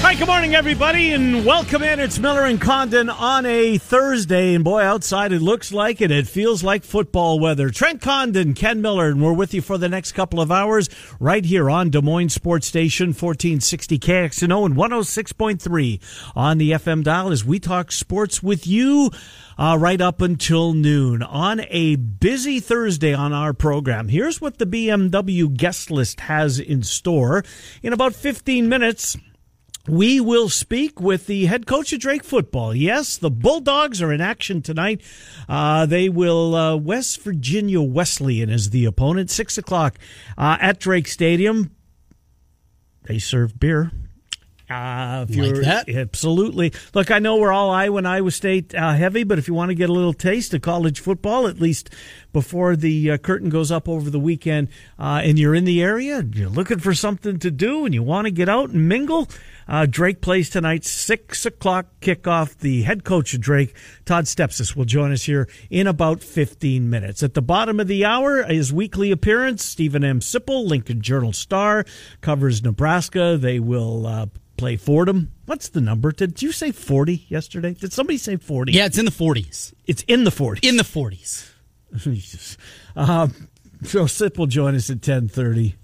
Hi, good morning, everybody, and welcome in. It's Miller and Condon on a Thursday, and boy, outside it looks like it. It feels like football weather. Trent Condon, Ken Miller, and we're with you for the next couple of hours right here on Des Moines Sports Station, 1460 KXNO and 106.3 on the FM dial as we talk sports with you. Uh, right up until noon on a busy Thursday on our program. Here's what the BMW guest list has in store. In about 15 minutes, we will speak with the head coach of Drake football. Yes, the Bulldogs are in action tonight. Uh, they will, uh, West Virginia Wesleyan is the opponent, 6 o'clock uh, at Drake Stadium. They serve beer. Uh, if Like that? Absolutely. Look, I know we're all Iowa and Iowa State uh, heavy, but if you want to get a little taste of college football, at least before the uh, curtain goes up over the weekend, uh, and you're in the area, you're looking for something to do, and you want to get out and mingle, uh, Drake plays tonight, 6 o'clock kickoff. The head coach of Drake, Todd Stepsis, will join us here in about 15 minutes. At the bottom of the hour, his weekly appearance, Steven M. Sipple, Lincoln Journal Star, covers Nebraska. They will uh, play Fordham. What's the number? Did you say 40 yesterday? Did somebody say 40? Yeah, it's in the 40s. It's in the 40s. In the 40s. uh, so Sip will join us at 1030.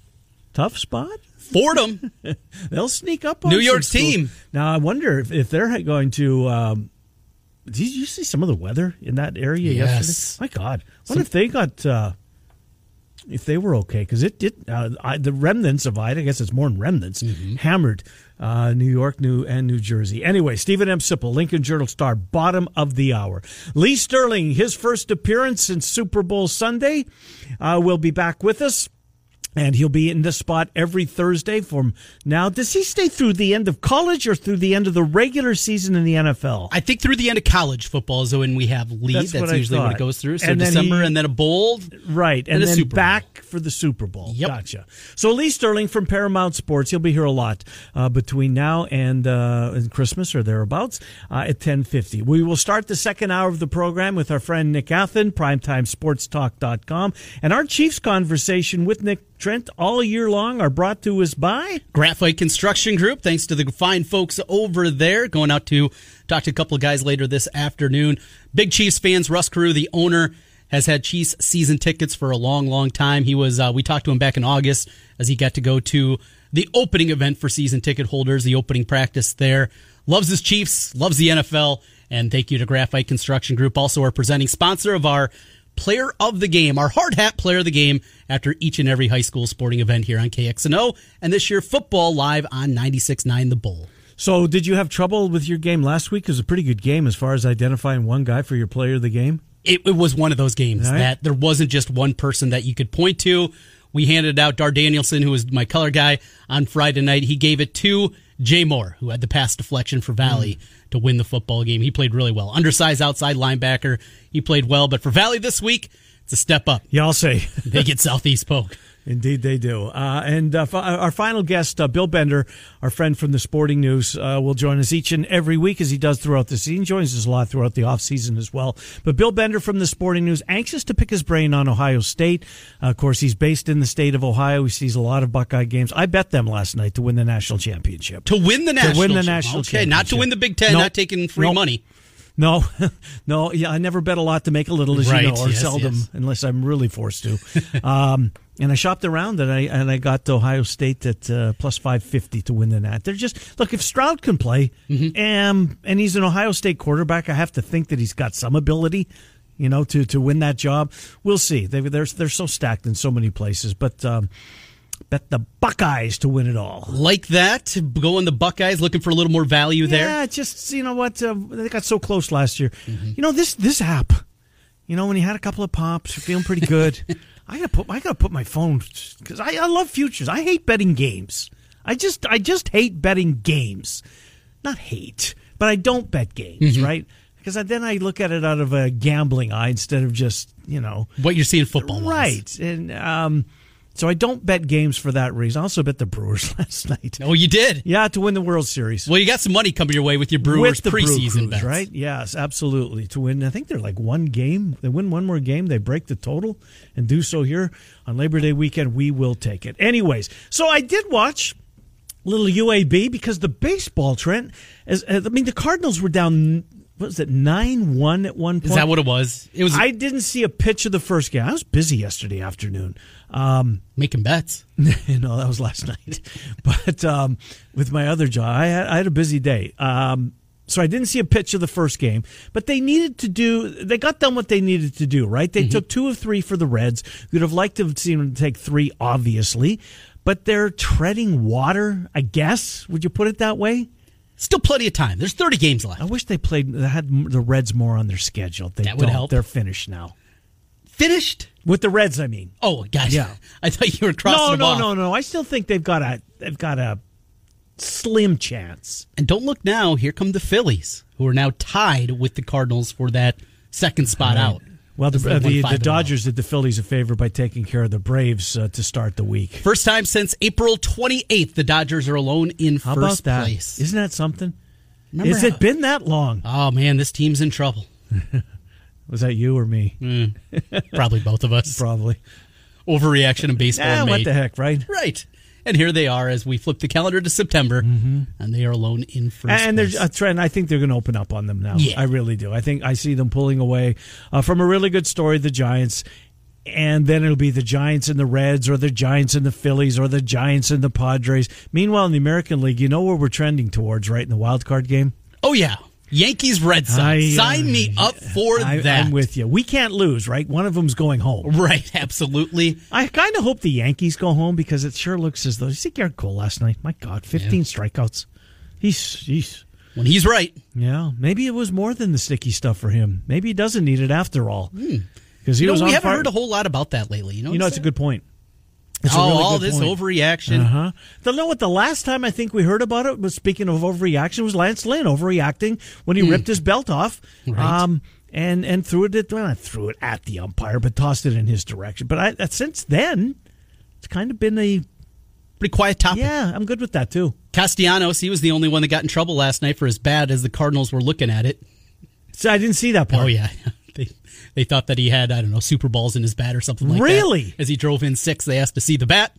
Tough spot? Fordham. They'll sneak up on New some York schools. team. Now, I wonder if, if they're going to. Um, did you see some of the weather in that area Yes. yesterday? My God. What if they got. Uh, if they were okay, because it did uh, I, the remnants of it. I guess it's more than remnants. Mm-hmm. Hammered uh, New York, New and New Jersey. Anyway, Steven M. Sipple, Lincoln Journal Star, bottom of the hour. Lee Sterling, his first appearance since Super Bowl Sunday, uh, will be back with us. And he'll be in this spot every Thursday from now. Does he stay through the end of college or through the end of the regular season in the NFL? I think through the end of college football is when we have lead. That's That's, usually what it goes through. So And December he- and then a bowl. Right, and, And then back for the Super Bowl. Yep. Gotcha. So Lee Sterling from Paramount Sports, he'll be here a lot uh, between now and, uh, and Christmas or thereabouts uh, at ten fifty. We will start the second hour of the program with our friend Nick Athan, PrimetimeSportsTalk.com, and our Chiefs conversation with Nick Trent all year long are brought to us by. Graphite Construction Group. Thanks to the fine folks over there. Going out to talk to a couple of guys later this afternoon. Big Chiefs fans. Russ Carew, the owner, has had Chiefs season tickets for a long, long time. He was. Uh, we talked to him back in August as he got to go to the opening event for season ticket holders, the opening practice there. Loves his Chiefs. Loves the NFL. And thank you to Graphite Construction Group, also our presenting sponsor of our player of the game, our hard hat player of the game after each and every high school sporting event here on KXNO. And this year, football live on 96.9 The Bull. So, did you have trouble with your game last week? It was a pretty good game as far as identifying one guy for your player of the game. It, it was one of those games right. that there wasn't just one person that you could point to. We handed out Dar Danielson, who was my color guy on Friday night. He gave it to Jay Moore, who had the pass deflection for Valley hmm. To win the football game. He played really well. Undersized outside linebacker. He played well, but for Valley this week, it's a step up. Yeah, I'll say. They get Southeast Polk. Indeed, they do. Uh, and uh, our final guest, uh, Bill Bender, our friend from the Sporting News, uh, will join us each and every week as he does throughout the season. He joins us a lot throughout the offseason as well. But Bill Bender from the Sporting News, anxious to pick his brain on Ohio State. Uh, of course, he's based in the state of Ohio. He sees a lot of Buckeye games. I bet them last night to win the national championship. To win the national to win the national Okay, not to win the Big Ten, Nope. not taking free Nope. money. No, no, yeah, I never bet a lot to make a little, as Right, you know, or yes, seldom, yes. unless I'm really forced to. um, and I shopped around and I and I got Ohio State at uh, plus five fifty to win the Nat. They're just look if Stroud can play, Mm-hmm. um, and he's an Ohio State quarterback. I have to think that he's got some ability. you know, to to win that job. We'll see. They they're they're so stacked in so many places, but. Um, bet the Buckeyes to win it all. Like that, going the Buckeyes, looking for a little more value there. Yeah, just you know what uh, they got so close last year. You know this this app. You know when you had a couple of pops, you're feeling pretty good. I gotta put I gotta put my phone because I, I love futures. I hate betting games. I just I just hate betting games. Not hate, but I don't bet games, right? Because then I look at it out of a gambling eye instead of just you know What you see in football right. And um, so I don't bet games for that reason. I also bet the Brewers last night. Oh, you did. Yeah, to win the World Series. Well, you got some money coming your way with your Brewers With the Brew preseason Crews, bets, right? Yes, absolutely. To win, I think they're like one game. They win one more game, they break the total, and do so here on Labor Day weekend. We will take it. Anyways, so I did watch little UAB because the baseball trend. Is, uh, I mean, the Cardinals were down. What was it nine one at one point? Is that what it was? It was I didn't see a pitch of the first game. I was busy yesterday afternoon. Um, making bets. no, that was last night. But um, with my other job, I had, I had a busy day. Um, so I didn't see a pitch of the first game, but they needed to do. They got done what they needed to do. Right? They took two of three for the Reds. You'd have liked to have seen them take three, obviously, but they're treading water. I guess. Would you put it that way? Still plenty of time. There's 30 games left. I wish they played. They had the Reds more on their schedule. They That would don't. help. They're finished now Finished? with the Reds. I mean. Oh, gosh. Yeah. I thought you were crossing No, no, off. no, no. I still think they've got a they've got a slim chance. And don't look now. Here come the Phillies, who are now tied with the Cardinals for that second spot out. Well, the, uh, the, the in a row. Dodgers did the Phillies a favor by taking care of the Braves uh, to start the week. First time since April 28th, the Dodgers are alone in How first about that? place. Isn't that something? Remember Has how- it been that long? Oh, man, this team's in trouble. Was that you or me? Probably both of us. Probably. Overreaction in baseball. Ah, what the heck, right? Right. And here they are as we flip the calendar to September, and they are alone in first Mm-hmm. And place. there's a trend. I think they're going to open up on them now. Yeah. I really do. I think I see them pulling away uh, from a really good story, the Giants, and then it'll be the Giants and the Reds, or the Giants and the Phillies, or the Giants and the Padres. Meanwhile, in the American League, you know where we're trending towards, right? In the wild card game. oh, yeah. Yankees, Red Sox. I, uh, Sign me up for I, that. I'm with you. We can't lose, right? One of them's going home. Right, absolutely. I kind of hope the Yankees go home because it sure looks as though. You see Gerrit Cole last night? My God, 15 strikeouts. He's, he's, When he's right. yeah. Maybe it was more than the sticky stuff for him. Maybe he doesn't need it after all. Because he You know, was we haven't fire. heard a whole lot about that lately. You know, You know, it's a good point. It's oh, really all this point. overreaction. Uh huh. Don't know what the last time I think we heard about it was speaking of overreaction was Lance Lynn overreacting when he ripped his belt off. Right. Um, and and threw it at well, not threw it at the umpire, but tossed it in his direction. But I, uh, since then, it's kind of been a Pretty quiet topic. yeah. I'm good with that too. Castellanos, he was the only one that got in trouble last night for as bad as the Cardinals were looking at it. So I didn't see that part. Oh, yeah. They, thought that he had, I don't know, Super Balls in his bat or something like that. Really? As he drove in six, they asked to see the bat.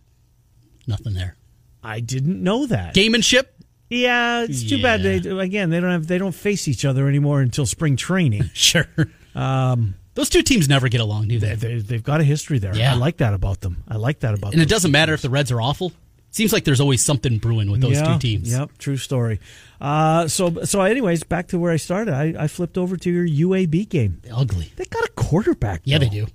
Nothing there. I didn't know that. Gamemanship? Yeah, it's too bad. They again they don't have they don't face each other anymore until spring training. Sure. Um, Those two teams never get along, do they? they, they've got a history there. Yeah. I like that about them. I like that about them. And it doesn't matter if the Reds are awful. Seems like there's always something brewing with those yeah, two teams. Yep, true story. Uh, so, so, anyways, back to where I started. I, I flipped over to your UAB game. Ugly. They got a quarterback. Yeah, they do.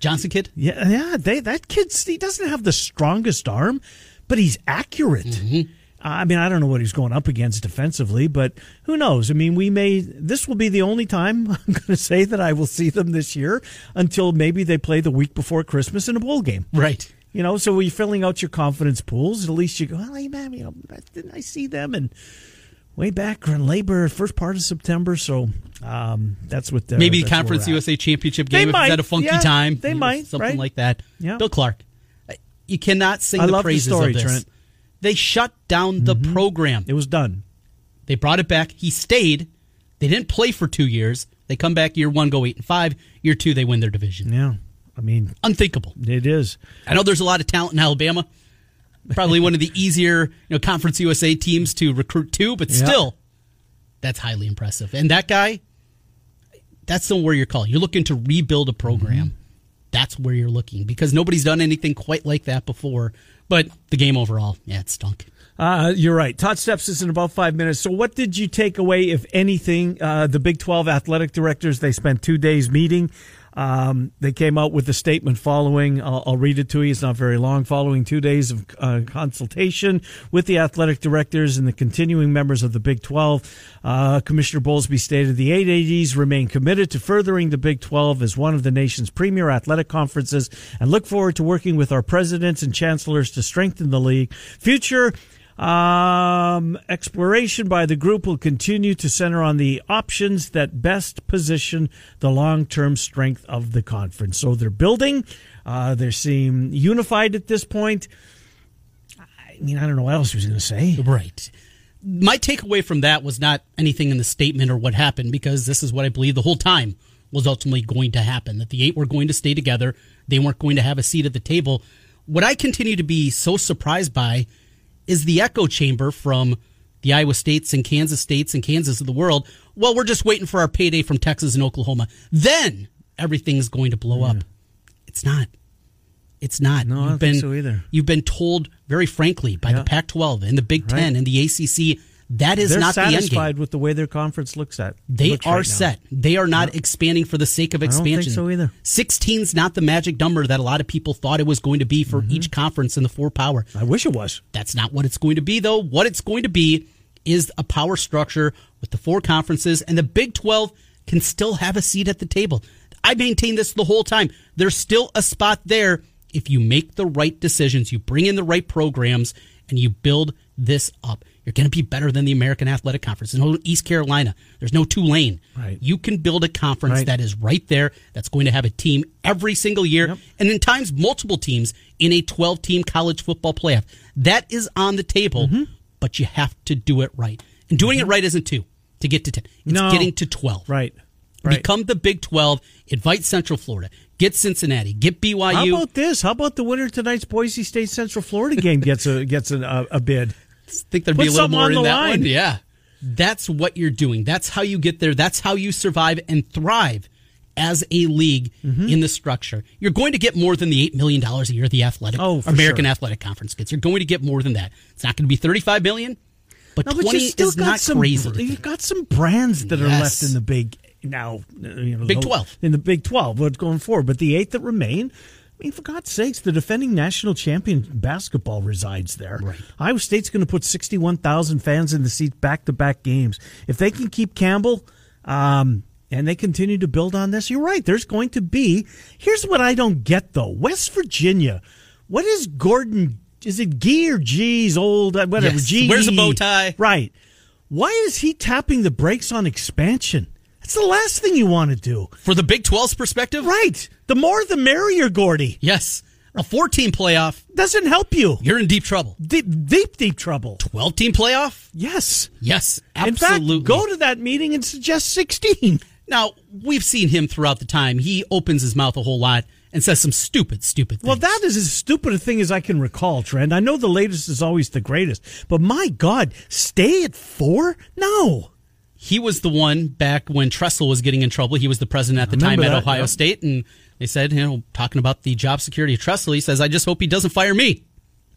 Johnson kid? Yeah, yeah. They that kid he doesn't have the strongest arm, but he's accurate. Mm-hmm. I mean, I don't know what he's going up against defensively, but who knows? I mean, we may. This will be the only time I'm going to say that I will see them this year until maybe they play the week before Christmas in a bowl game. Right. You know, so you're filling out your confidence pools, at least you go, well, hey, man, you know, didn't I see them? And way back in labor, first part of September. So um, that's what the, Maybe the Conference. USA Championship They game if might, it's at a funky yeah, time. they might, something right? like that. Yeah. Bill Clark, you cannot sing I the love the praises story, of this. Trent. Mm-hmm. They shut down the program. It was done. They brought it back. He stayed. They didn't play for two years. They come back year one, go eight and five. Year two, they win their division. Yeah. I mean, Unthinkable. it is. I know there's a lot of talent in Alabama. Probably one of the easier, you know, Conference USA teams to recruit to, but Yeah. still, that's highly impressive. And that guy, that's where you're calling. You're looking to rebuild a program. That's where you're looking because nobody's done anything quite like that before. But the game overall, yeah, it stunk. Uh, you're right. Todd Stepsis in about five minutes. So, what did you take away, if anything? Uh, the Big 12 athletic directors, they spent two days meeting. Um, they came out with a statement following. I'll, I'll, read it to you. It's not very long. Following two days of uh, consultation with the athletic directors and the continuing members of the Big 12, uh, Commissioner Bowlesby stated the eight ADs remain committed to furthering the Big 12 as one of the nation's premier athletic conferences and look forward to working with our presidents and chancellors to strengthen the league. Future um, exploration by the group will continue to center on the options that best position the long term strength of the conference. So they're building, uh, they seem unified at this point. I mean, I don't know what else he was going to say. Right. My takeaway from that was not anything in the statement or what happened, because this is what I believe the whole time was ultimately going to happen that the eight were going to stay together. They weren't going to have a seat at the table. What I continue to be so surprised by is the echo chamber from the Iowa States and Kansas States and Kansas of the world. Well, we're just waiting for our payday from Texas and Oklahoma. Then everything's going to blow up. It's not. It's not. No, you've I don't been, think so either. You've been told very frankly by yeah. the Pac-12 and the Big Ten right. and the ACC that is they're not the satisfied with the way their conference looks at. They looks are right set. They are not expanding for the sake of expansion. I don't think so either. 16 is not the magic number that a lot of people thought it was going to be for mm-hmm. each conference in the four power. I wish it was. That's not what it's going to be, though. What it's going to be is a power structure with the four conferences, and the Big 12 can still have a seat at the table. I maintain this the whole time. There's still a spot there if you make the right decisions, you bring in the right programs, and you build this up. You're going to be better than the American Athletic Conference. There's no East Carolina. There's no Tulane. Right. You can build a conference right. that is right there, that's going to have a team every single year, yep. and in times multiple teams in a 12 team college football playoff. That is on the table, mm-hmm. but you have to do it right. And doing mm-hmm. it right isn't two to get to 10, it's no. getting to 12. Right. Right. Become the Big 12. Invite Central Florida. Get Cincinnati. Get BYU. How about this? How about the winner tonight's Boise State Central Florida game gets a gets a, a bid? Think there'd Put be a little more in that line. one. Yeah. That's what you're doing. That's how you get there. That's how you survive and thrive as a league mm-hmm. in the structure. You're going to get more than the $8 million a year the athletic oh, American sure. Athletic Conference gets. You're going to get more than that. It's not going to be 35 million, but no, 20 is not some, crazy. You've got some brands that yes. are left in the big now, you know, Big 12. In the Big 12, what's going forward. But the eight that remain, I mean, for God's sakes, the defending national champion basketball resides there. Right. Iowa State's going to put 61,000 fans in the seats back to back games. If they can keep Campbell, um, and they continue to build on this, you're right. There's going to be. Here's what I don't get, though West Virginia. What is Gordon? Is it Gee or G's old, uh, whatever? Yes. G. Where's the bow tie? Right. Why is he tapping the brakes on expansion? It's the last thing you want to do. For the Big 12's perspective? Right. The more the merrier, Gordy. Yes. A 14 playoff doesn't help you. You're in deep trouble. Deep, deep, deep trouble. 12 team playoff? Yes. Yes, absolutely. In fact, go to that meeting and suggest 16. Now, we've seen him throughout the time. He opens his mouth a whole lot and says some stupid, stupid things. Well, that is as stupid a thing as I can recall, Trent. I know the latest is always the greatest, but my God, stay at four? No he was the one back when Tressel was getting in trouble. He was the president at the time at that, Ohio yep. State, and they said, you know, talking about the job security trust he says, "I just hope he doesn't fire me."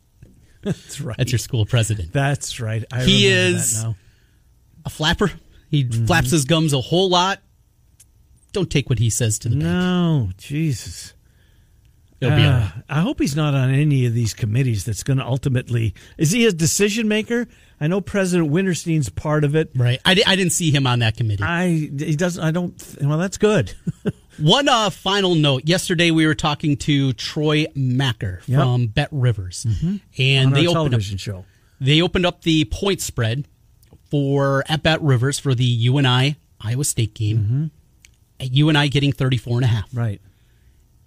That's right. That's your school president. That's right. I he is a flapper. He mm-hmm. flaps his gums a whole lot. Don't take what he says to the bank. No, Jesus. Uh, I hope he's not on any of these committees that's going to ultimately. Is he a decision maker? I know President Wintersteen's part of it. Right. I, I didn't see him on that committee. I he doesn't. I don't. Well, that's good. One uh, final note. Yesterday we were talking to Troy Macker yep. from Bet Rivers, mm-hmm. and they opened television up, show. They opened up the point spread for at Bet Rivers for the UNI Iowa State game. Mm-hmm. At UNI getting 34 and a half. Right.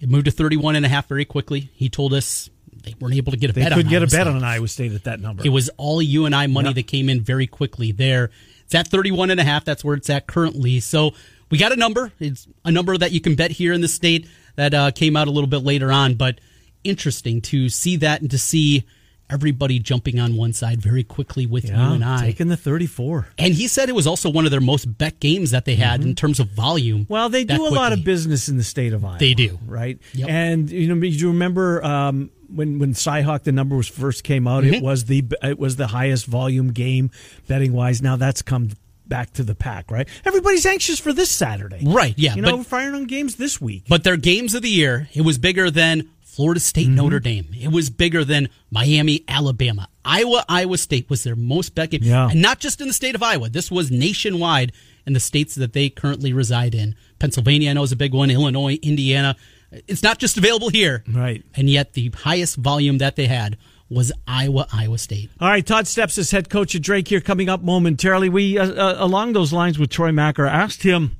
It moved to 31 and a half very quickly. He told us they weren't able to get a they bet. could on get Iowa a bet State. on Iowa State at that number. It was all UNI money Yep. that came in very quickly there. It's at 31 and a half. That's where it's at currently. So we got a number. It's a number that you can bet here in the state that uh, came out a little bit later on, but interesting to see that and to see everybody jumping on one side very quickly with yeah, I taking the 34. And he said it was also one of their most bet games that they had in terms of volume. Mm-hmm. Well, they do a lot of business in the state of Iowa. They do. right? Yep. And you know, do you remember um, when when Cyhawk the number was first came out, Mm-hmm. it was the it was the highest volume game betting wise. Now that's come back to the pack, right? Everybody's anxious for this Saturday, Right, yeah, You know, but- firing on games this week. But their games of the year, it was bigger than Florida State, Mm-hmm. Notre Dame. It was bigger than Miami, Alabama. Iowa, Iowa State was their most bet game. Yeah. And not just in the state of Iowa. This was nationwide in the states that they currently reside in. Pennsylvania, I know, is a big one. Illinois, Indiana. It's not just available here. Right. And yet the highest volume that they had was Iowa, Iowa State. All right, Todd Stepsis head coach of Drake here coming up momentarily. We, uh, uh, along those lines with Troy Macker, asked him,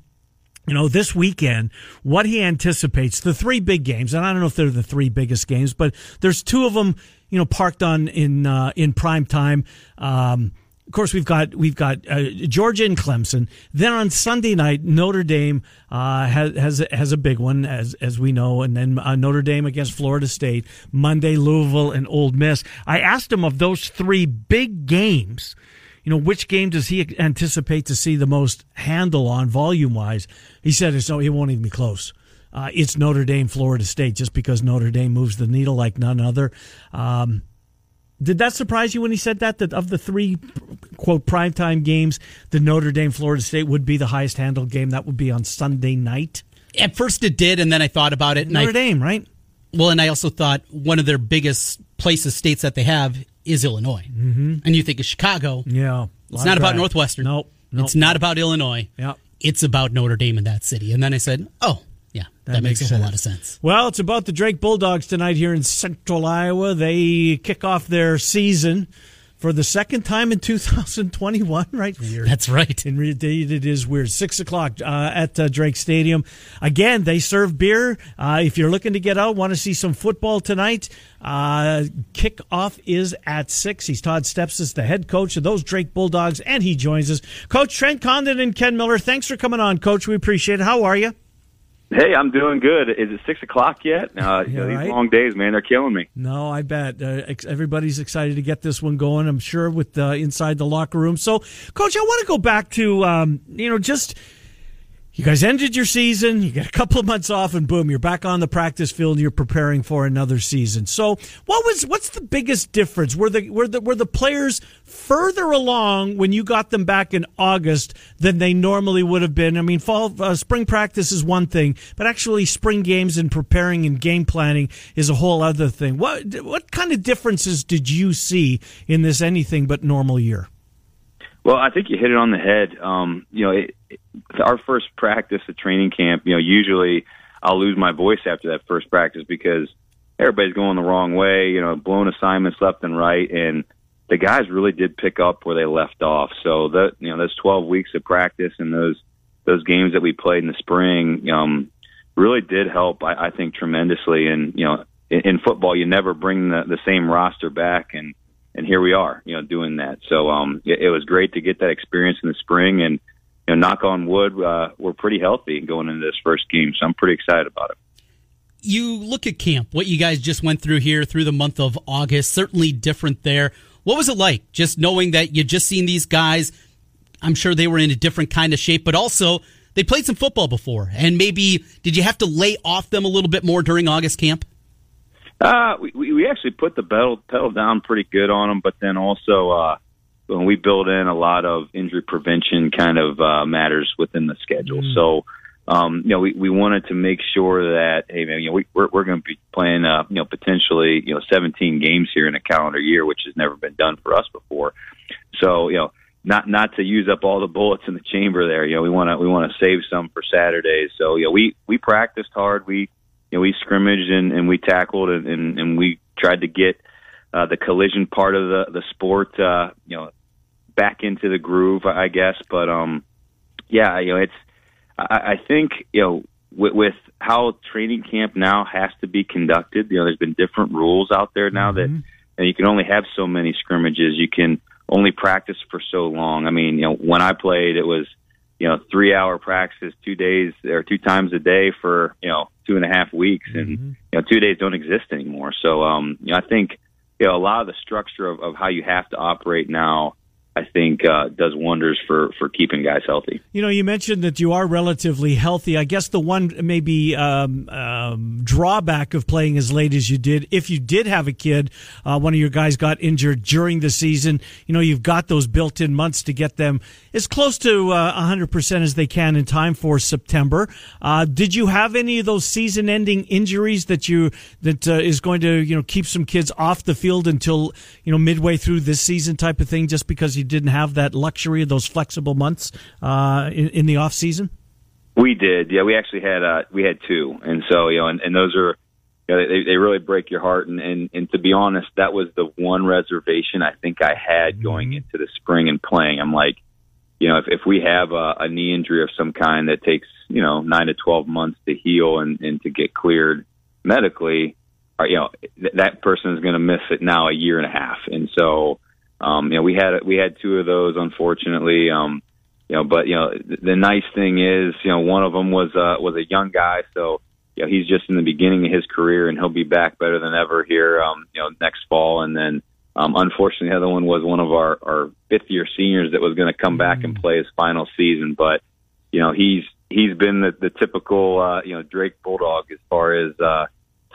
you know, this weekend, what he anticipates, the three big games, and I don't know if they're the three biggest games, but there's two of them, you know, parked on in, uh, in prime time. Um, of course, we've got we've got uh, Georgia and Clemson. Then on Sunday night, Notre Dame uh, has has has a big one, as as we know, and then uh, Notre Dame against Florida State. Monday, Louisville and Ole Miss. I asked him of those three big games, you know, which game does he anticipate to see the most handle on volume wise? He said it's no, it won't even be close. Uh, it's Notre Dame, Florida State, just because Notre Dame moves the needle like none other. Um, did that surprise you when he said that? That of the three quote primetime games, the Notre Dame Florida State would be the highest handled game. That would be on Sunday night. At first it did, and then I thought about it. And Notre I, Dame, right? Well, and I also thought one of their biggest places, states that they have is Illinois. Mm-hmm. And you think of Chicago. Yeah. It's not about Northwestern. Nope. nope. It's not about Illinois. Yep. It's about Notre Dame in that city. And then I said, oh, yeah, that, makes, makes a whole sense. lot of sense. Well, it's about the Drake Bulldogs tonight here in Central Iowa. They kick off their season for the second time in 2021, right? Weird. That's right. Indeed, it is weird. Six o'clock uh, at uh, Drake Stadium. Again, they serve beer. Uh, if you're looking to get out, want to see some football tonight, uh, kickoff is at six. He's Todd Steps is the head coach of those Drake Bulldogs, and he joins us. Coach Trent Condon and Ken Miller. Thanks for coming on, Coach. We appreciate it. How are you? Hey, I'm doing good. Is it six o'clock yet? Uh, you know, right. these long days, man, they're killing me. No, I bet uh, ex- everybody's excited to get this one going. I'm sure with uh, inside the locker room. So, coach, I want to go back to um, you know just you guys ended your season. You get a couple of months off, and boom, you're back on the practice field. and You're preparing for another season. So, what was what's the biggest difference? Were the were the were the players further along when you got them back in August than they normally would have been? I mean, fall uh, spring practice is one thing, but actually spring games and preparing and game planning is a whole other thing. What what kind of differences did you see in this anything but normal year? Well, I think you hit it on the head. Um, you know, it, our first practice at training camp, you know, usually I'll lose my voice after that first practice because everybody's going the wrong way, you know, blowing assignments left and right. And the guys really did pick up where they left off. So that, you know, those 12 weeks of practice and those, those games that we played in the spring, um, really did help, I, I think, tremendously. And, you know, in, in football, you never bring the, the same roster back. And, and here we are, you know, doing that. So um, it, it was great to get that experience in the spring, and you know, knock on wood, uh, we're pretty healthy going into this first game. So I'm pretty excited about it. You look at camp, what you guys just went through here through the month of August, certainly different there. What was it like just knowing that you just seen these guys? I'm sure they were in a different kind of shape, but also they played some football before. And maybe did you have to lay off them a little bit more during August camp? Uh, we, we we actually put the pedal pedal down pretty good on them, but then also uh, when we build in a lot of injury prevention kind of uh, matters within the schedule. So, um, you know, we, we wanted to make sure that hey, man, you know, we, we're we're going to be playing, uh, you know, potentially you know 17 games here in a calendar year, which has never been done for us before. So, you know. Not not to use up all the bullets in the chamber there. You know, we want to we want to save some for Saturdays. So, you know, we we practiced hard. We you know, we scrimmaged and, and we tackled and, and, and we tried to get uh, the collision part of the the sport, uh, you know, back into the groove, I guess. But um, yeah, you know, it's I, I think you know with, with how training camp now has to be conducted. You know, there's been different rules out there now that and you can only have so many scrimmages. You can only practice for so long. I mean, you know, when I played, it was you know three hour practice, two days or two times a day for you know two and a half weeks, and you know two days don't exist anymore. So um, you know, I think you know a lot of the structure of, of how you have to operate now I think uh, does wonders for for keeping guys healthy. You know, you mentioned that you are relatively healthy. I guess the one maybe um, um, drawback of playing as late as you did, if you did have a kid, uh, one of your guys got injured during the season. You know, you've got those built-in months to get them as close to uh, 100% as they can in time for September. Uh, did you have any of those season-ending injuries that you that uh, is going to you know keep some kids off the field until you know midway through this season type of thing, just because you didn't have that luxury of those flexible months uh, in, in the off season? We did, yeah. We actually had uh, we had two, and so you know, and, and those are you know, they they really break your heart. And, and and to be honest, that was the one reservation I think I had going mm-hmm. into the spring and playing. I'm like, you know, if if we have a, a knee injury of some kind that takes you know nine to twelve months to heal and and to get cleared medically, or, uh, you know, th- that person is going to miss it now a year and a half, and so um, you know, we had we had two of those, unfortunately. Um, you know, but you know, the, the nice thing is, you know, one of them was uh, was a young guy, so you know, he's just in the beginning of his career, and he'll be back better than ever here, um, you know, next fall. And then, um, unfortunately, the other one was one of our our fifth year seniors that was going to come back and mm. play his final season, but you know, he's he's been the, the typical uh, you know Drake Bulldog as far as uh,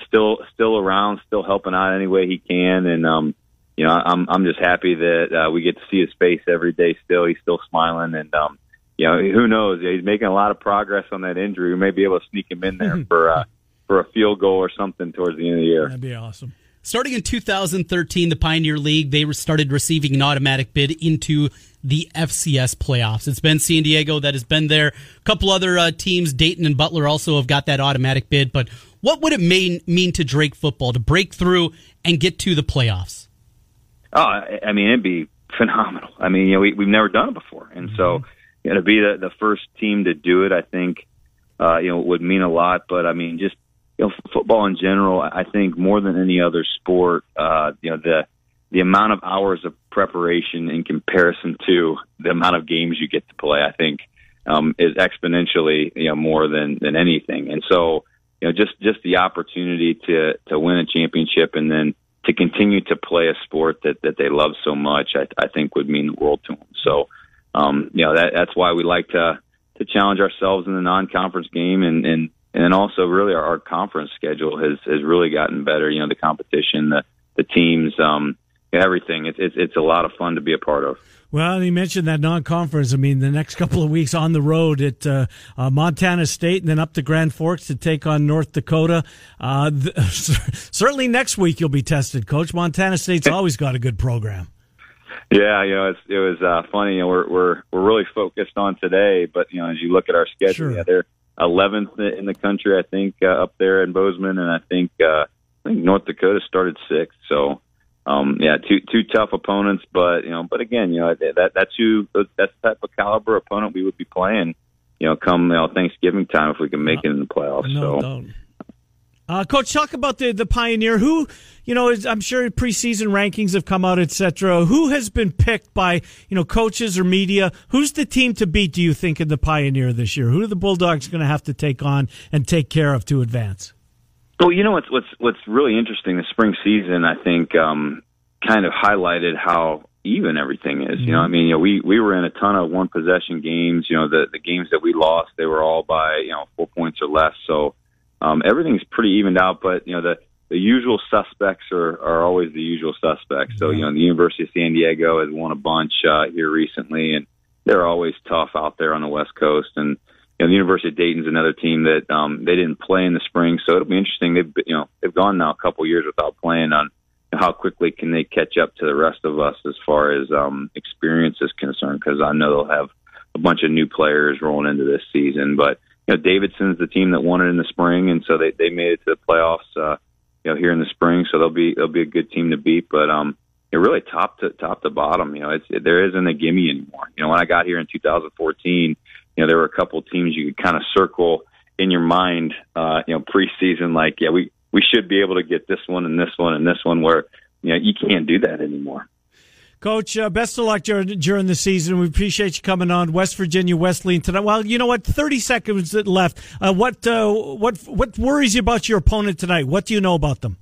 still still around, still helping out any way he can, and um, you know, I'm I'm just happy that uh, we get to see his face every day. Still, he's still smiling, and um, you know, who knows? He's making a lot of progress on that injury. We may be able to sneak him in there for uh, for a field goal or something towards the end of the year. That'd be awesome. Starting in 2013, the Pioneer League they started receiving an automatic bid into the FCS playoffs. It's been San Diego that has been there. A couple other uh, teams, Dayton and Butler, also have got that automatic bid. But what would it mean mean to Drake football to break through and get to the playoffs? Oh, I mean, it'd be phenomenal. I mean, you know, we, we've never done it before, and mm-hmm. so you know, to be the, the first team to do it, I think, uh, you know, would mean a lot. But I mean, just you know, f- football in general, I think more than any other sport, uh, you know, the the amount of hours of preparation in comparison to the amount of games you get to play, I think, um, is exponentially you know more than than anything. And so, you know, just just the opportunity to to win a championship and then to continue to play a sport that that they love so much, I, I think would mean the world to them. So, um, you know, that that's why we like to to challenge ourselves in the non-conference game, and and and also really our, our conference schedule has has really gotten better. You know, the competition, the the teams, um, everything. It's it's it's a lot of fun to be a part of. Well, you mentioned that non-conference. I mean, the next couple of weeks on the road at uh, uh, Montana State, and then up to Grand Forks to take on North Dakota. Uh, th- certainly, next week you'll be tested, Coach. Montana State's always got a good program. Yeah, you know, it's, it was uh, funny. You know, we're we're we're really focused on today, but you know, as you look at our schedule, sure. yeah, they're 11th in the country, I think, uh, up there in Bozeman, and I think uh, I think North Dakota started sixth. So um, yeah, two two tough opponents, but you know, but again, you know, that that's who that's the type of caliber opponent we would be playing. You know, come you know Thanksgiving time if we can make it in the playoffs. No, so. Uh, Coach, talk about the the Pioneer. Who, you know, is, I'm sure preseason rankings have come out, etc. Who has been picked by you know coaches or media? Who's the team to beat? Do you think in the Pioneer this year? Who are the Bulldogs going to have to take on and take care of to advance? Well, you know what's what's what's really interesting. The spring season, I think, um, kind of highlighted how even everything is. Mm-hmm. You know, I mean, you know, we we were in a ton of one possession games. You know, the the games that we lost, they were all by you know four points or less. So um, everything's pretty evened out. But you know, the the usual suspects are are always the usual suspects. So you know, the University of San Diego has won a bunch uh, here recently, and they're always tough out there on the West Coast. And you know, the University of Dayton's another team that um, they didn't play in the spring, so it'll be interesting. They've you know they've gone now a couple years without playing on how quickly can they catch up to the rest of us as far as um, experience is concerned? Because I know they'll have a bunch of new players rolling into this season. But you know, Davidson's the team that won it in the spring, and so they they made it to the playoffs. Uh, you know, here in the spring, so they'll be they'll be a good team to beat. But um, it really top to top to bottom. You know, it's it, there isn't a gimme anymore. You know, when I got here in 2014, you know, there were a couple teams you could kind of circle in your mind. Uh, you know, preseason, like yeah, we we should be able to get this one and this one and this one where you know you can't do that anymore. Coach, uh, best of luck during, during the season. We appreciate you coming on West Virginia Wesleyan tonight. Well, you know what? Thirty seconds left. Uh, what uh, what what worries you about your opponent tonight? What do you know about them?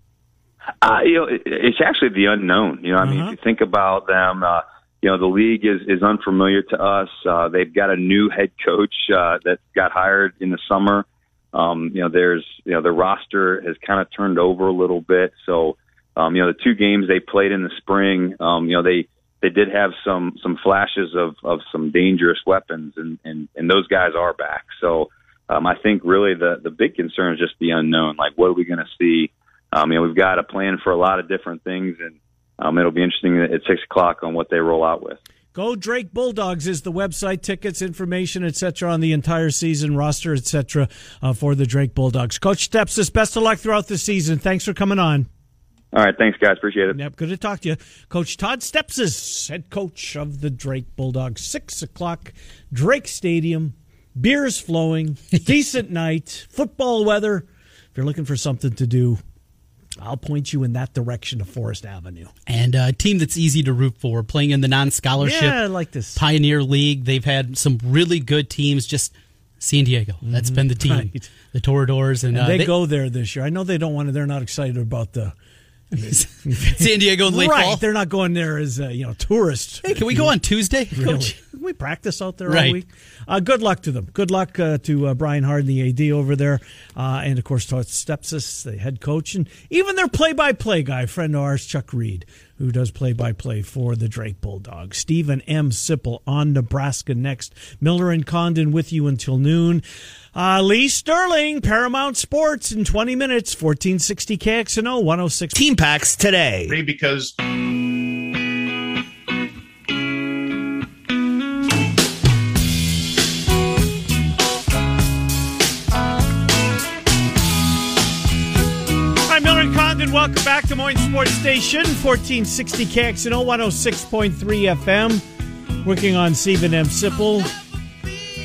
Uh, you know, it's actually the unknown. You know, I mean, if you think about them, uh, you know, the league is is unfamiliar to us. Uh, they've got a new head coach uh, that got hired in the summer. Um, you know, there's you know the roster has kind of turned over a little bit. So, um, you know, the two games they played in the spring, um, you know, they they did have some some flashes of of some dangerous weapons, and and and those guys are back. So, um, I think really the the big concern is just the unknown. Like, what are we going to see? Um, you know, we've got a plan for a lot of different things, and um, it'll be interesting at six o'clock on what they roll out with. Go Drake Bulldogs is the website, tickets, information, etc. on the entire season roster, etc. Uh, for the Drake Bulldogs. Coach Stepsis, best of luck throughout the season. Thanks for coming on. All right, thanks, guys. Appreciate it. Yep, good to talk to you. Coach Todd Stepsis, head coach of the Drake Bulldogs. Six o'clock, Drake Stadium, beers flowing, decent night, football weather. If you're looking for something to do, I'll point you in that direction to Forest Avenue. And a team that's easy to root for, playing in the non-scholarship Yeah, I like this. Pioneer League. They've had some really good teams. Just San Diego. That's been the team. Mm-hmm. Right. The Toradors and, And uh, they, go there this year. I know they don't want to. They're not excited about the San Diego and Lake right. Fall. They're not going there as uh, you know tourists. Hey, can we go on Tuesday, Really. We practice out there all Right. week. Uh, good luck to them. Good luck uh, to uh, Brian Hardin, the AD over there, uh, and of course Todd Stepsis, the head coach, and even their play-by-play guy, friend of ours, Chuck Reed, who does play-by-play for the Drake Bulldogs. Steven M. Sipple on Nebraska next. Miller and Condon with you until noon. Uh, Lee Sterling, Paramount Sports in 20 minutes, 1460 KXNO 106. Team packs today. because Hi, Miller and Condon. Welcome back to Moines Sports Station, 1460 KXNO 106.3 FM. Working on Steven M. Sipple.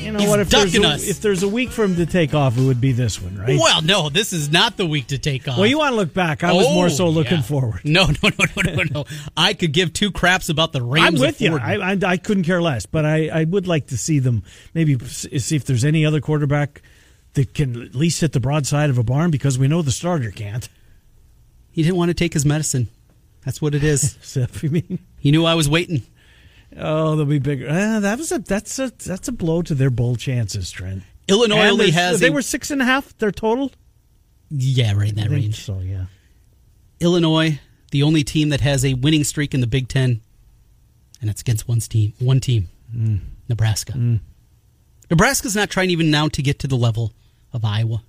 You know He's what? If there's, a, us. if there's a week for him to take off, it would be this one, right? Well, no, this is not the week to take off. Well, you want to look back. I was Oh, more so oh, looking yeah. forward. No, no, no, no, no, no. I could give two craps about the Rams. I'm with you. I, I, I couldn't care less, but I, I would like to see them maybe see if there's any other quarterback that can at least hit the broadside of a barn because we know the starter can't. he didn't want to take his medicine. That's what it is. You mean? he knew I was waiting. Oh, they'll be bigger. Uh, that was a that's a that's a blow to their bowl chances, Trent. Illinois only has they a- were six and a half. Their total. yeah, right in I that think range. So yeah. Illinois, the only team that has a winning streak in the Big Ten, and it's against one team. One team, Mm. Nebraska. Nebraska's not trying even now to get to the level of Iowa,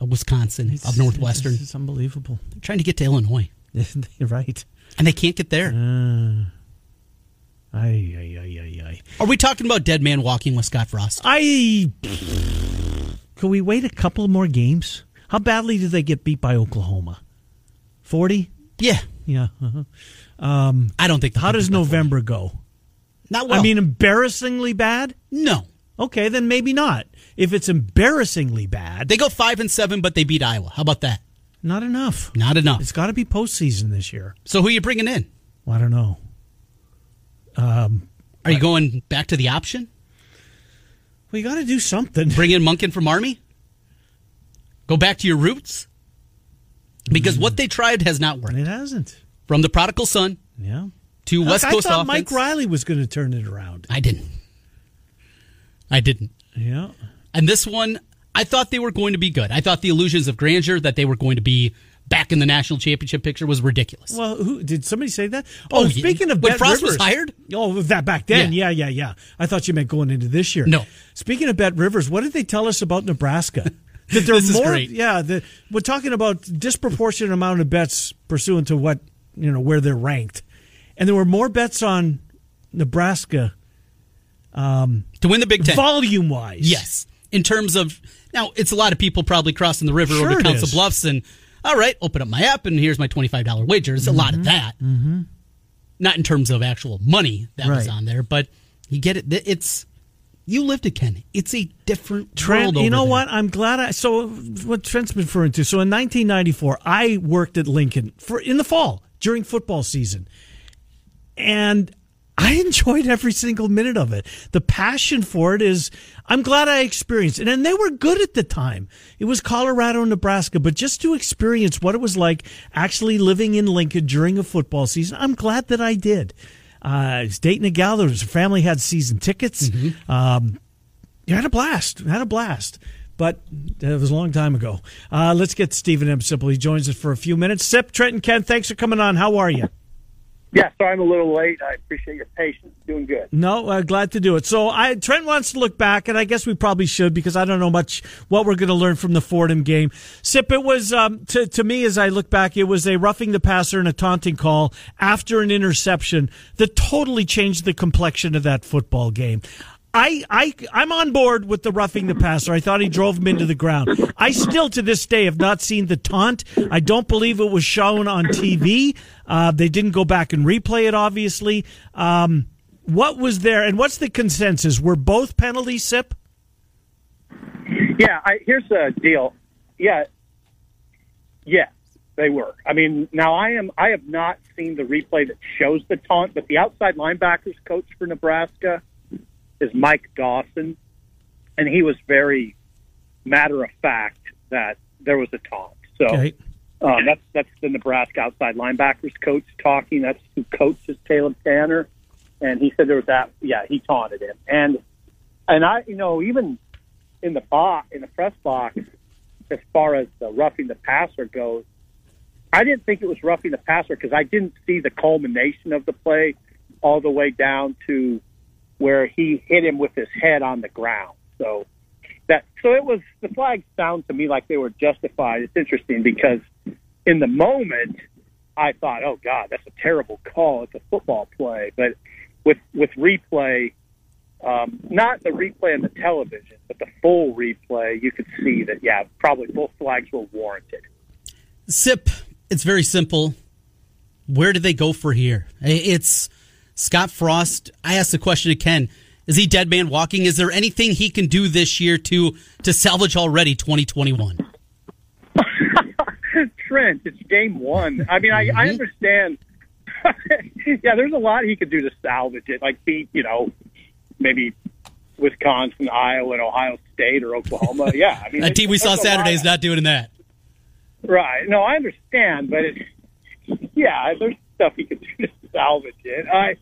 of Wisconsin, of Northwestern. It's, unbelievable. They're trying to get to Illinois, right. and they can't get there. Uh, Ay, ay, ay, ay, ay. Are we talking about dead man walking with Scott Frost? I. Can we wait a couple more games? How badly did they get beat by Oklahoma? Forty. Yeah, Yeah. uh-huh. I don't think. How does November go? Not well. I mean, embarrassingly bad. no. Okay, then maybe not. If it's embarrassingly bad, They go five and seven, but they beat Iowa. How about that? not enough. Not enough. It's got to be postseason this year. So who are you bringing in? Well, I don't know. Um, Are you going back to the option? We got to do something. Bring in Monken from Army? Go back to your roots? Because what they tried has not worked. It hasn't. From the prodigal son Yeah. to West Look, Coast I thought offense. Mike Riley was going to turn it around. I didn't. I didn't. Yeah. And this one, I thought they were going to be good. I thought the illusions of grandeur that they were going to be back in the national championship picture was ridiculous. Well, who did somebody say that? Oh, Oh, yeah. speaking of When Bet Frost was Rivers- hired? Oh, that back then. Yeah. Yeah. yeah, yeah, I thought you meant going into this year. No. Speaking of Bet Rivers, what did they tell us about Nebraska? That there This is more, great. Yeah, the, we're talking about disproportionate amount of bets pursuant to what you know where they're ranked, and there were more bets on Nebraska um, to win the Big Ten. volume wise. Yes. In terms of now, it's a lot of people probably crossing the river Sure over to Council. Bluffs and all right, open up my app and here's my twenty five dollar wager. It's a lot of that. Mm-hmm. Not in terms of actual money that was on there, but you get it. It's you lived it, Ken. It's a different Trent, world. you know there. what? I'm glad I. So, what Trent's been referring to. So, in 1994, I worked at Lincoln for in the fall during football season, and I enjoyed every single minute of it. The passion for it is. I'm glad I experienced it, and they were good at the time. It was Colorado, Nebraska, but just to experience what it was like actually living in Lincoln during a football season, I'm glad that I did. Uh, he's dating a gal that his family had season tickets. Mm-hmm. Um, you had a blast. Had a blast. But it was a long time ago. Uh, let's get Steven M. Sipple. He joins us for a few minutes. Sip, Trent, and Ken, thanks for coming on. How are you? Yeah, sorry I'm a little late. I appreciate your patience. Doing good. No, uh, glad to do it. So I Trent wants to look back, and I guess we probably should because I don't know much what we're going to learn from the Fordham game. Sip, it was um, to to me as I look back, it was a roughing the passer and a taunting call after an interception that totally changed the complexion of that football game. I, I, I'm on board with the roughing the passer. I thought he drove him into the ground. I still, to this day, have not seen the taunt. I don't believe it was shown on TV. Uh, they didn't go back and replay it, obviously. Um, what was there, and what's the consensus? Were both penalties sip? Yeah, I, here's the deal. Yeah, yes, they were. I mean, now I am. I have not seen the replay that shows the taunt, but the outside linebackers coach for Nebraska is Mike Dawson, and he was very matter of fact that there was a taunt. So okay. um, that's that's the Nebraska outside linebackers coach talking. That's who coaches Caleb Tannor, and he said there was that. Yeah, he taunted him, and and I, you know, even in the box in the press box, as far as the roughing the passer goes, I didn't think it was roughing the passer because I didn't see the culmination of the play all the way down to where he hit him with his head on the ground. So that so it was the flags sound to me like they were justified. It's interesting because in the moment I thought, oh God, that's a terrible call. It's a football play, but with with replay, um, not the replay on the television, but the full replay, you could see that yeah, probably both flags were warranted. Sip, it's very simple. Where do they go for here? It's Scott Frost, I asked the question to Ken. Is he dead man walking? Is there anything he can do this year to to salvage already 2021? Trent, it's game one. I mean, I, mm-hmm. I understand. yeah, there's a lot he could do to salvage it, like beat, you know, maybe Wisconsin, Iowa, and Ohio State or Oklahoma. Yeah, I mean, that team we saw Saturday is not doing that. Right. No, I understand, but it's yeah, there's stuff he could do to salvage it. I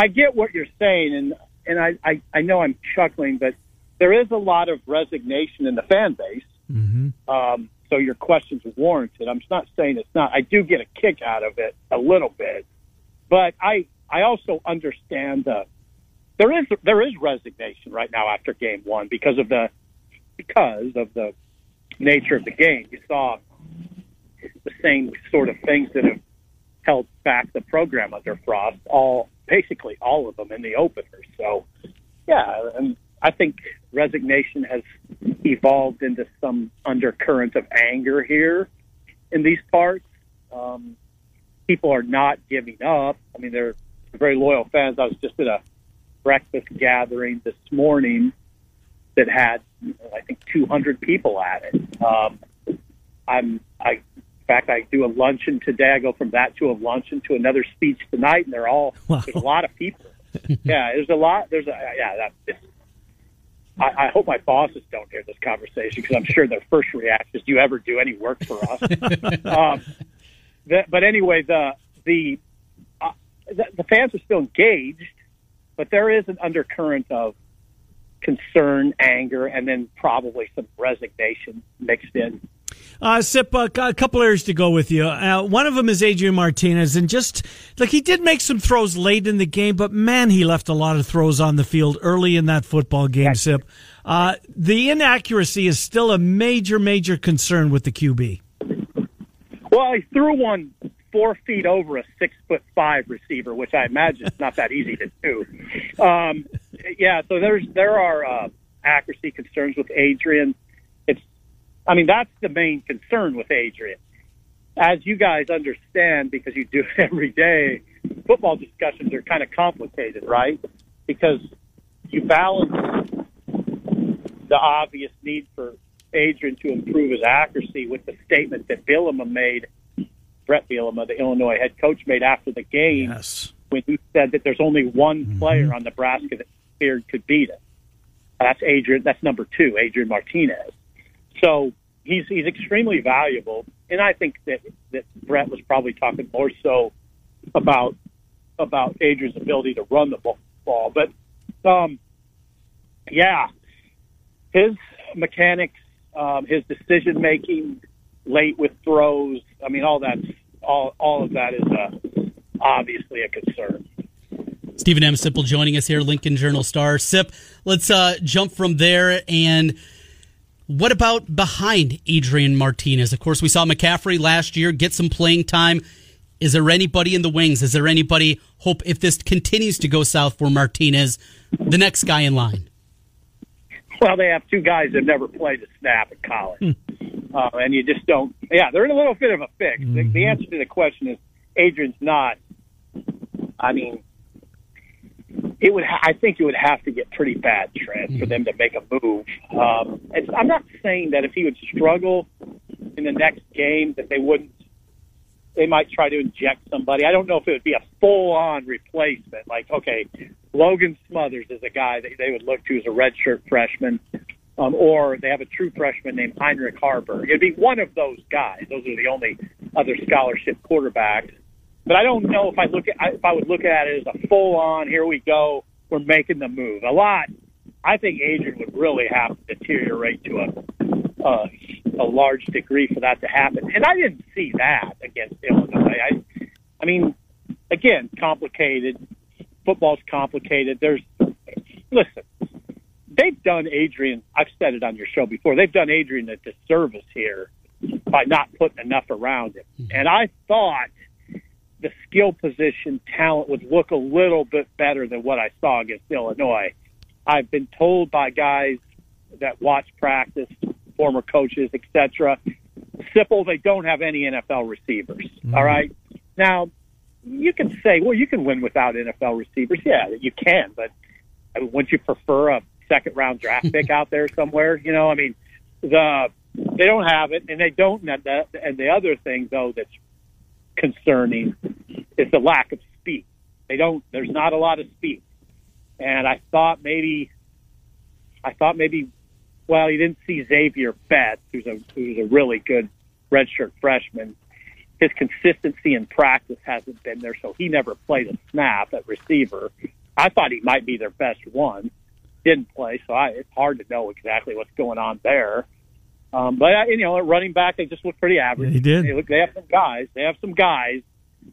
I get what you're saying, and and I, I I know I'm chuckling, but there is a lot of resignation in the fan base. Mm-hmm. Um, so your question's are warranted. I'm not saying it's not. I do get a kick out of it a little bit, but I I also understand the there is there is resignation right now after game one because of the because of the nature of the game. You saw the same sort of things that have held back the program under Frost, all basically all of them in the opener. So, yeah, and I think resignation has evolved into some undercurrent of anger here in these parts. Um, people are not giving up. I mean, they're very loyal fans. I was just at a breakfast gathering this morning that had, I think, 200 people at it. Um, I'm I fact, I do a luncheon today. I go from that to a luncheon to another speech tonight, and they're all wow. there's a lot of people. yeah, there's a lot. There's a yeah. That, I, I hope my bosses don't hear this conversation because I'm sure their first reaction is, "Do you ever do any work for us?" um, the, but anyway, the the, uh, the the fans are still engaged, but there is an undercurrent of concern, anger, and then probably some resignation mixed in. Uh, Sip, uh, a couple areas to go with you. Uh, one of them is Adrian Martinez, and just like he did make some throws late in the game, but man, he left a lot of throws on the field early in that football game. Sip, uh, the inaccuracy is still a major, major concern with the QB. Well, he threw one four feet over a six foot five receiver, which I imagine is not that easy to do. Um, yeah, so there's there are uh, accuracy concerns with Adrian. I mean, that's the main concern with Adrian. As you guys understand, because you do it every day, football discussions are kind of complicated, right? Because you balance the obvious need for Adrian to improve his accuracy with the statement that Bielema made, Bret Bielema, the Illinois head coach, made after the game yes. when he said that there's only one mm-hmm. player on Nebraska that feared could beat it. That's Adrian. That's number two, Adrian Martinez. So he's he's extremely valuable, and I think that that Bret was probably talking more so about about Adrian's ability to run the ball. But um, yeah, his mechanics, um, his decision making, late with throws. I mean, all that's all all of that is uh, obviously a concern. Steven M. Sipple joining us here, Lincoln Journal Star. Sip, let's uh, jump from there. And what about behind Adrian Martinez? Of course, we saw McCaffrey last year get some playing time. Is there anybody in the wings? Is there anybody hope if this continues to go south for Martinez, the next guy in line? Well, they have two guys that never played a snap at college, hmm. uh, and you just don't. Yeah, they're in a little bit of a fix. Mm-hmm. The, the mm-hmm. answer to the question is Adrian's not. I mean, it would. Ha- I think it would have to get pretty bad, Trent, for them to make a move. Um, I'm not saying that if he would struggle in the next game, that they wouldn't. They might try to inject somebody. I don't know if it would be a full-on replacement. Like, okay, Logan Smothers is a guy that they would look to as a redshirt freshman, um, or they have a true freshman named Heinrich Haarberg. It'd be one of those guys. Those are the only other scholarship quarterbacks but I don't know if I look at if I would look at it as a full on. Here we go. We're making the move. A lot. I think Adrian would really have to deteriorate to a uh, a large degree for that to happen. And I didn't see that against Illinois. I, I mean, again, complicated. Football's complicated. There's listen. They've done Adrian. I've said it on your show before. They've done Adrian a disservice here by not putting enough around him. And I thought the skill position talent would look a little bit better than what I saw against Illinois. I've been told by guys that watch practice, former coaches, etc. Simple, they don't have any NFL receivers. Mm-hmm. All right. Now, you can say, well, you can win without NFL receivers. Yeah, you can, but wouldn't you prefer a second round draft pick out there somewhere? You know, I mean, the they don't have it, and they don't. And the, and the other thing, though, that's concerning is the lack of speed. They don't. There's not a lot of speed, and I thought maybe, I thought maybe, well, you didn't see Xavier Betts, who's a who's a really good redshirt freshman. His consistency in practice hasn't been there, so he never played a snap at receiver. I thought he might be their best one. Didn't play, so I, it's hard to know exactly what's going on there. Um, but uh, you know, at running back, they just look pretty average. He did. They, look, they have some guys. They have some guys,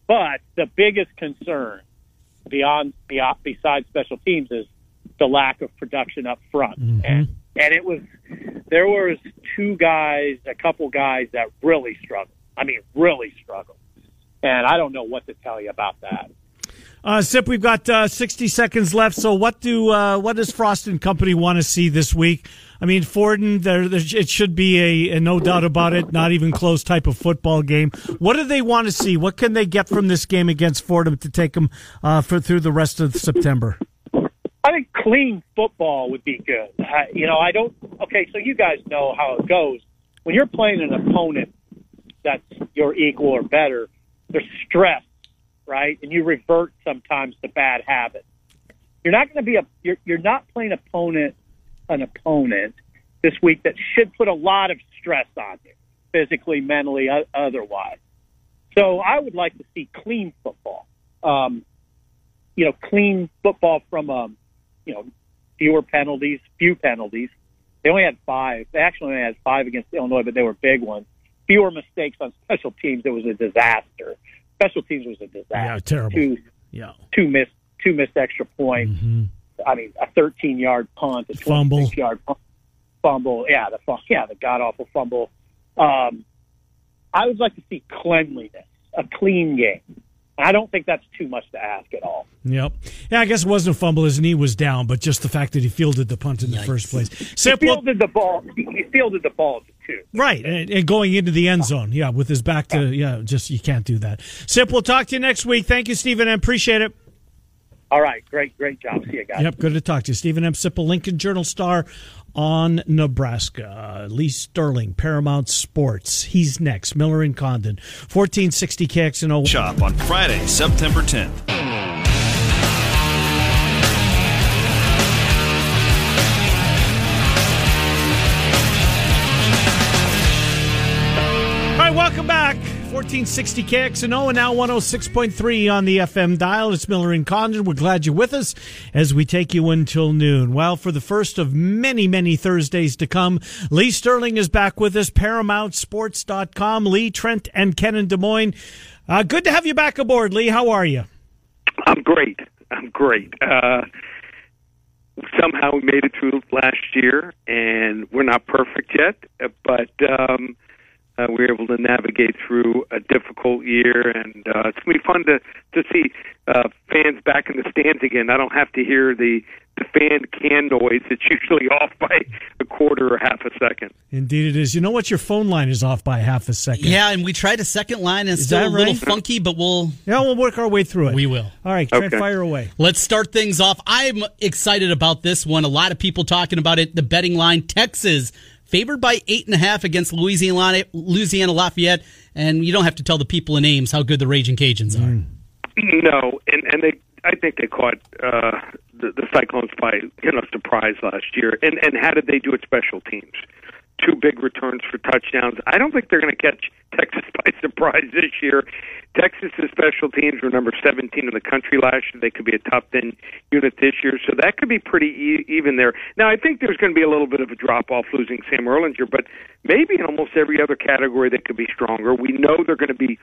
but the biggest concern beyond, beyond besides special teams is the lack of production up front. Mm-hmm. And and it was there was two guys, a couple guys that really struggled. I mean, really struggled. And I don't know what to tell you about that. Uh, Sip, we've got uh, 60 seconds left. So, what do uh, what does Frost and Company want to see this week? I mean, Fordham, there, there, it should be a, a, no doubt about it, not even close type of football game. What do they want to see? What can they get from this game against Fordham to take them uh, for through the rest of September? I think clean football would be good. I, you know, I don't. Okay, so you guys know how it goes when you're playing an opponent that's your equal or better. There's stress, right? And you revert sometimes to bad habits. You're not going to be a. You're, you're not playing opponent an opponent this week that should put a lot of stress on you, physically, mentally, otherwise. So I would like to see clean football. Um, you know, clean football from um, you know, fewer penalties, few penalties. They only had five. They actually only had five against Illinois, but they were big ones. Fewer mistakes on special teams. It was a disaster. Special teams was a disaster. Yeah, terrible. Two, yeah, two missed, two missed extra points. Mm-hmm. I mean, a 13 yard punt, a 26 yard fumble. Yeah, the yeah, the god awful fumble. Um, I would like to see cleanliness, a clean game. I don't think that's too much to ask at all. Yep. Yeah, I guess it wasn't a fumble. His knee was down, but just the fact that he fielded the punt in Yikes. the first place. Simple. He fielded the ball. He fielded the ball too. Right, and, and, going into the end zone. Yeah, with his back to yeah, just you can't do that. Sip. We'll talk to you next week. Thank you, Steven. I appreciate it. All right, great, great job. See you guys. Yep, good to talk to you. Steven M. Sipple, Lincoln Journal Star on Nebraska. Uh, Lee Sterling, Paramount Sports. He's next. Miller and Condon, 1460 KXNO. Shop on Friday, September 10th. 1460 KXNO and now 106.3 on the FM dial. It's Miller and Condon. We're glad you're with us as we take you until noon. Well, for the first of many, many Thursdays to come, Lee Sterling is back with us, ParamountSports.com. Lee, Trent, and Ken in Des Moines. Uh, good to have you back aboard, Lee. How are you? I'm great. I'm great. Uh, somehow we made it through last year, and we're not perfect yet, but um, uh, we were able to navigate through a difficult year, and uh, it's gonna be fun to to see uh, fans back in the stands again. I don't have to hear the the fan can noise. It's usually off by a quarter or half a second. Indeed, it is. You know what? Your phone line is off by half a second. Yeah, and we tried a second line, and it's still a little funky, but we'll yeah, we'll work our way through it. We will. All right, Trent, okay. fire away. Let's start things off. I'm excited about this one. A lot of people talking about it. The betting line, Texas favored by eight and a half against Louisiana, Louisiana Lafayette, and you don't have to tell the people in Ames how good the Raging Cajuns are. Mm. No, and and they, I think they caught uh, the, the Cyclones by you know surprise last year. And and how did they do at special teams? Two big returns for touchdowns. I don't think they're going to catch Texas by surprise this year. Texas's special teams were number 17 in the country last year. They could be a top 10 unit this year, so that could be pretty e- even there. Now, I think there's going to be a little bit of a drop off losing Sam Ehlinger, but maybe in almost every other category they could be stronger. We know they're going to be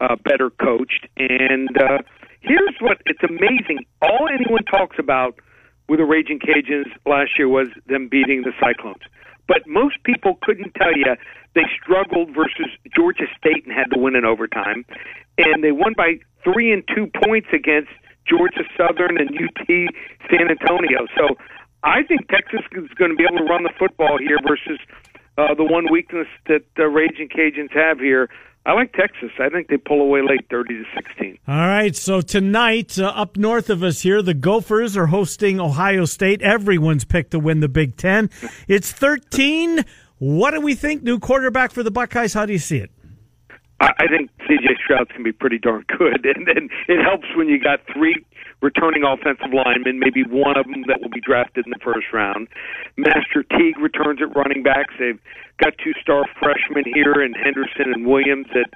uh, better coached, and uh, here's what it's amazing. All anyone talks about with the Raging Cajuns last year was them beating the Cyclones. But most people couldn't tell you they struggled versus Georgia State and had to win in overtime, and they won by three and two points against Georgia Southern and UT San Antonio. So I think Texas is going to be able to run the football here versus uh, the one weakness that the Raging Cajuns have here I like Texas. I think they pull away late, thirty to sixteen. All right. So tonight, uh, up north of us here, the Gophers are hosting Ohio State. Everyone's picked to win the Big Ten. It's thirteen. What do we think? New quarterback for the Buckeyes. How do you see it? I think C.J. Stroud's can be pretty darn good, and then it helps when you got three returning offensive linemen, maybe one of them that will be drafted in the first round. Master Teague returns at running backs. They've got two star freshmen here in Henderson and Williams that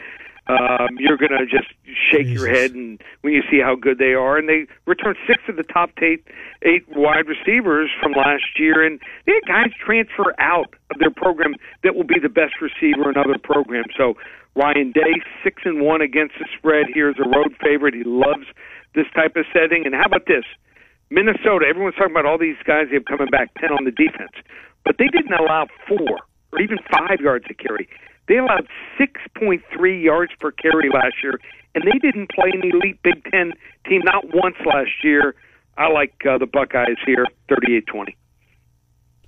um, you're going to just shake Jesus. your head and when you see how good they are. And they return six of the top eight eight wide receivers from last year, and they had guys transfer out of their program that will be the best receiver in other programs. So Ryan Day six and one against the spread here is a road favorite. He loves this type of setting. And how about this? Minnesota, everyone's talking about all these guys they have coming back, 10 on the defense. But they didn't allow four or even five yards to carry. They allowed 6.3 yards per carry last year, and they didn't play an elite Big Ten team not once last year. I like uh, the Buckeyes here, 38 20.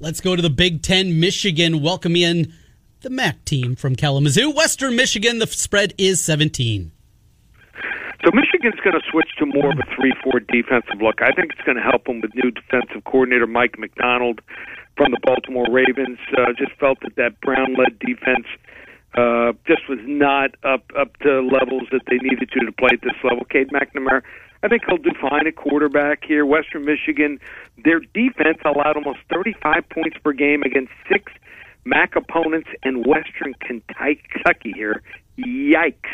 Let's go to the Big Ten. Michigan welcome in the MAC team from Kalamazoo. Western Michigan, the spread is 17. So Michigan's going to switch to more of a three-four defensive look. I think it's going to help them with new defensive coordinator Mike Macdonald from the Baltimore Ravens. Uh, just felt that that Brown-led defense uh, just was not up up to levels that they needed to to play at this level. Cade McNamara, I think he'll do fine at quarterback here. Western Michigan, their defense allowed almost 35 points per game against six MAC opponents in Western Kentucky here. Yikes!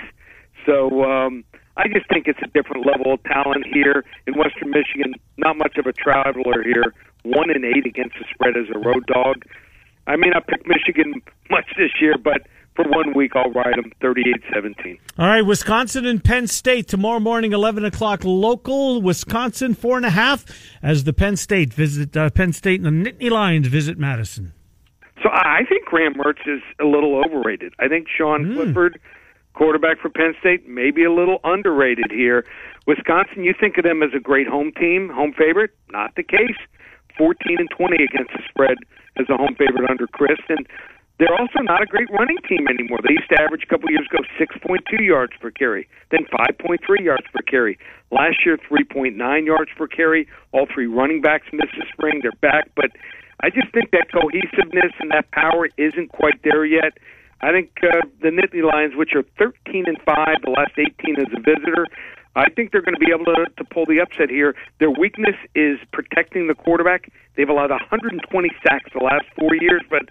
So. um I just think it's a different level of talent here in Western Michigan. Not much of a traveler here. One in eight against the spread as a road dog. I may not pick Michigan much this year, but for one week, I'll ride them 38-17. All right, Wisconsin and Penn State tomorrow morning, 11 o'clock local. Wisconsin four and a half as the Penn State visit uh, Penn State and the Nittany Lions visit Madison. So I think Graham Mertz is a little overrated. I think Sean mm. Clifford quarterback for Penn State, maybe a little underrated here. Wisconsin, you think of them as a great home team, home favorite? Not the case. 14 and 20 against the spread as a home favorite under Chryst. And they're also not a great running team anymore. They used to average a couple years ago 6.2 yards per carry, then 5.3 yards per carry. Last year, 3.9 yards per carry. All three running backs missed the spring. They're back, but I just think that cohesiveness and that power isn't quite there yet. I think uh, the Nittany Lions, which are 13 and five, the last 18 as a visitor, I think they're going to be able to, to pull the upset here. Their weakness is protecting the quarterback. They've allowed 120 sacks the last four years, but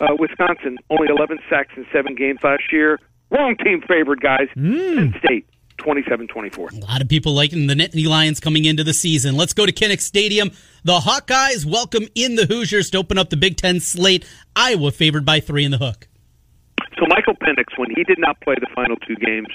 uh, Wisconsin only 11 sacks in seven games last year. Wrong team favored, guys. Penn State, 27-24. A lot of people liking the Nittany Lions coming into the season. Let's go to Kinnick Stadium. The Hawkeyes welcome in the Hoosiers to open up the Big Ten slate. Iowa favored by three in the hook. So Michael Penix, when he did not play the final two games,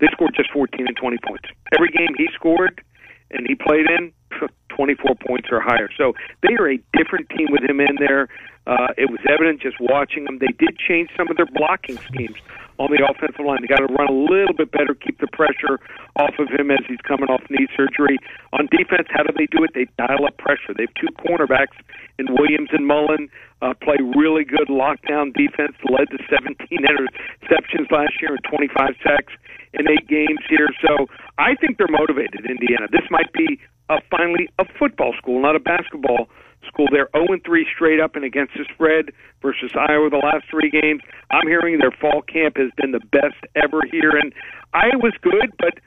they scored just 14 and 20 points. Every game he scored and he played in, 24 points or higher. So they are a different team with him in there. Uh, it was evident just watching them. They did change some of their blocking schemes on the offensive line. They got to run a little bit better, keep the pressure off of him as he's coming off knee surgery. On defense, how do they do it? They dial up pressure. They have two cornerbacks in Williams and Mullen uh, play really good lockdown defense, led to 17 interceptions last year and 25 sacks in eight games here. So I think they're motivated, Indiana. This might be uh, finally a football school, not a basketball school. They're 0 3 straight up and against the spread versus Iowa the last three games. I'm hearing their fall camp has been the best ever here. And Iowa's good, but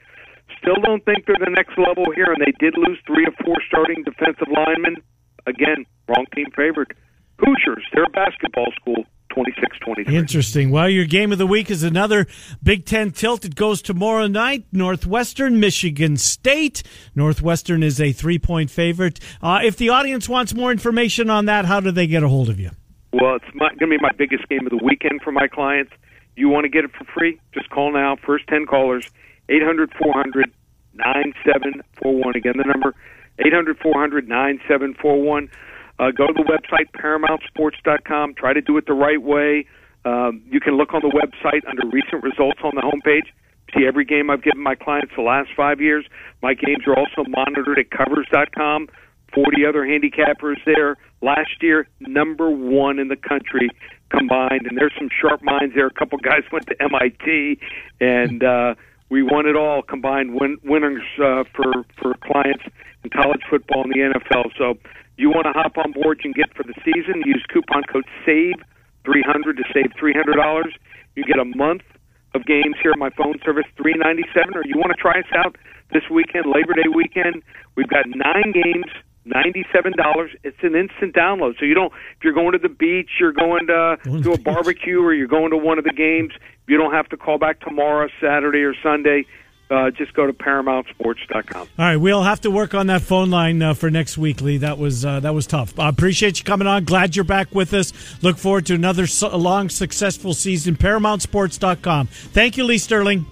still don't think they're the next level here. And they did lose three or four starting defensive linemen. Again, wrong team favored. Hoosiers, they're a basketball school. 26 23. Interesting. Well, your game of the week is another Big Ten tilt. It goes tomorrow night. Northwestern, Michigan State. Northwestern is a three point favorite. Uh, if the audience wants more information on that, how do they get a hold of you? Well, it's going to be my biggest game of the weekend for my clients. You want to get it for free? Just call now. First 10 callers, 800 400 9741. Again, the number 800 400 9741. Uh, go to the website, ParamountSports.com. Try to do it the right way. Um, you can look on the website under recent results on the homepage. See every game I've given my clients the last five years. My games are also monitored at Covers.com. 40 other handicappers there. Last year, number one in the country combined. And there's some sharp minds there. A couple guys went to MIT, and uh, we won it all combined win- winners uh, for for clients in college football and the NFL. So you want to hop on board, you can get for the season. Use coupon code SAVE300 to save $300. You get a month of games here on my phone service, three ninety seven. Or you want to try us out this weekend, Labor Day weekend? We've got nine games, ninety-seven dollars. It's an instant download. So you don't. If you're going to the beach, you're going to to a barbecue, or you're going to one of the games, you don't have to call back tomorrow, Saturday, or Sunday. Uh, just go to ParamountSports.com. All right, we'll have to work on that phone line uh, for next week, Lee. That was uh, that was tough. I appreciate you coming on. Glad you're back with us. Look forward to another so- long, successful season. ParamountSports.com. Thank you, Lee Sterling.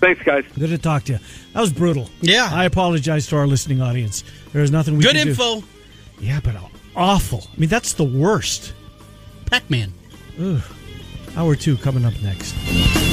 Thanks, guys. Good to talk to you. That was brutal. Yeah. I apologize to our listening audience. There is nothing we Good can do. Good info. Yeah, but awful. I mean, that's the worst. Pac Man. Hour two coming up next.